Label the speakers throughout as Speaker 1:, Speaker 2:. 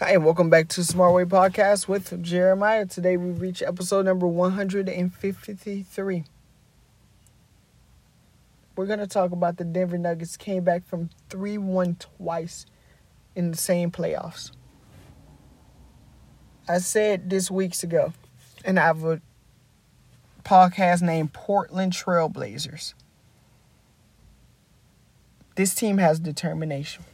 Speaker 1: Hi, and welcome back to Smart Way Podcast with Jeremiah. Today we reach episode number 153. We're going to talk about the Denver Nuggets came back from 3 1 twice in the same playoffs. I said this weeks ago, and I have a podcast named Portland Trailblazers. This team has determination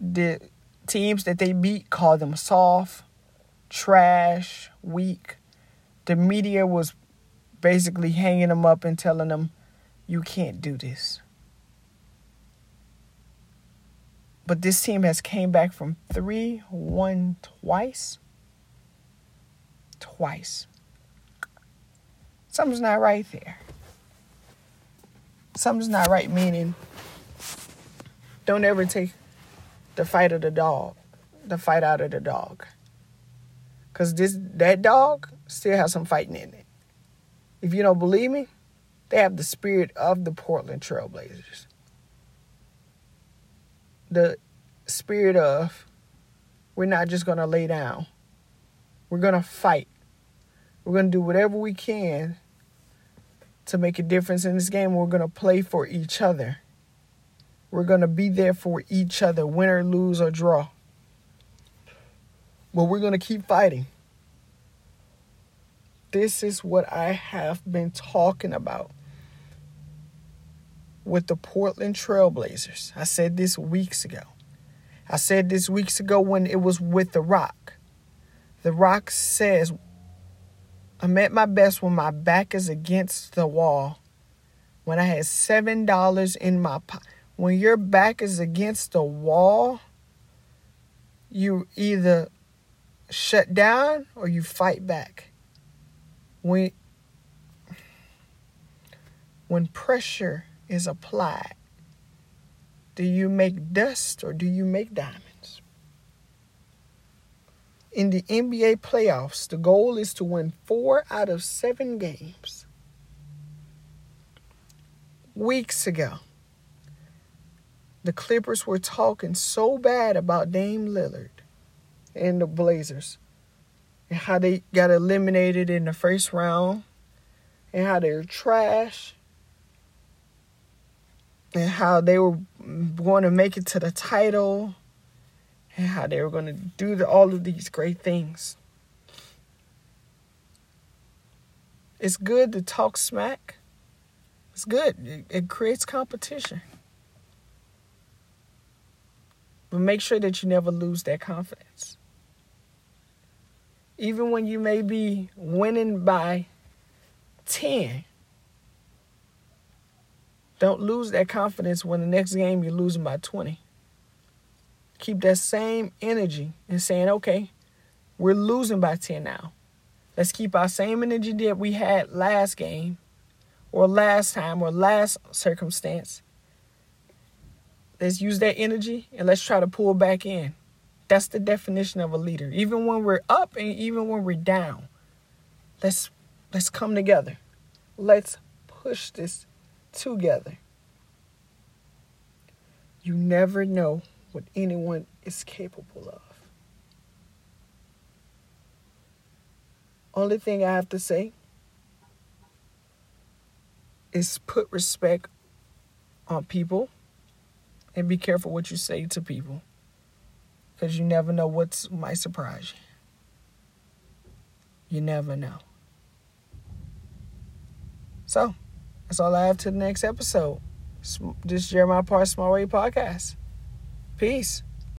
Speaker 1: the teams that they beat called them soft, trash, weak. The media was basically hanging them up and telling them, you can't do this. But this team has came back from 3-1 twice. Twice. Something's not right there. Something's not right meaning don't ever take the fight of the dog, the fight out of the dog. Cause this that dog still has some fighting in it. If you don't believe me, they have the spirit of the Portland Trailblazers. The spirit of we're not just gonna lay down. We're gonna fight. We're gonna do whatever we can to make a difference in this game. We're gonna play for each other. We're going to be there for each other, win or lose or draw. But we're going to keep fighting. This is what I have been talking about with the Portland Trailblazers. I said this weeks ago. I said this weeks ago when it was with The Rock. The Rock says, I'm at my best when my back is against the wall, when I had $7 in my pocket when your back is against the wall, you either shut down or you fight back. When when pressure is applied, do you make dust or do you make diamonds? In the NBA playoffs, the goal is to win 4 out of 7 games. Weeks ago, the Clippers were talking so bad about Dame Lillard and the Blazers and how they got eliminated in the first round and how they were trash and how they were going to make it to the title and how they were going to do the, all of these great things. It's good to talk smack. It's good. It, it creates competition. But make sure that you never lose that confidence. Even when you may be winning by 10, don't lose that confidence when the next game you're losing by 20. Keep that same energy and saying, okay, we're losing by 10 now. Let's keep our same energy that we had last game or last time or last circumstance Let's use that energy and let's try to pull back in. That's the definition of a leader. Even when we're up and even when we're down, let's let's come together. Let's push this together. You never know what anyone is capable of. Only thing I have to say is put respect on people and be careful what you say to people because you never know what might surprise you. You never know. So, that's all I have to the next episode. This Jeremiah Parr Small Way Podcast. Peace.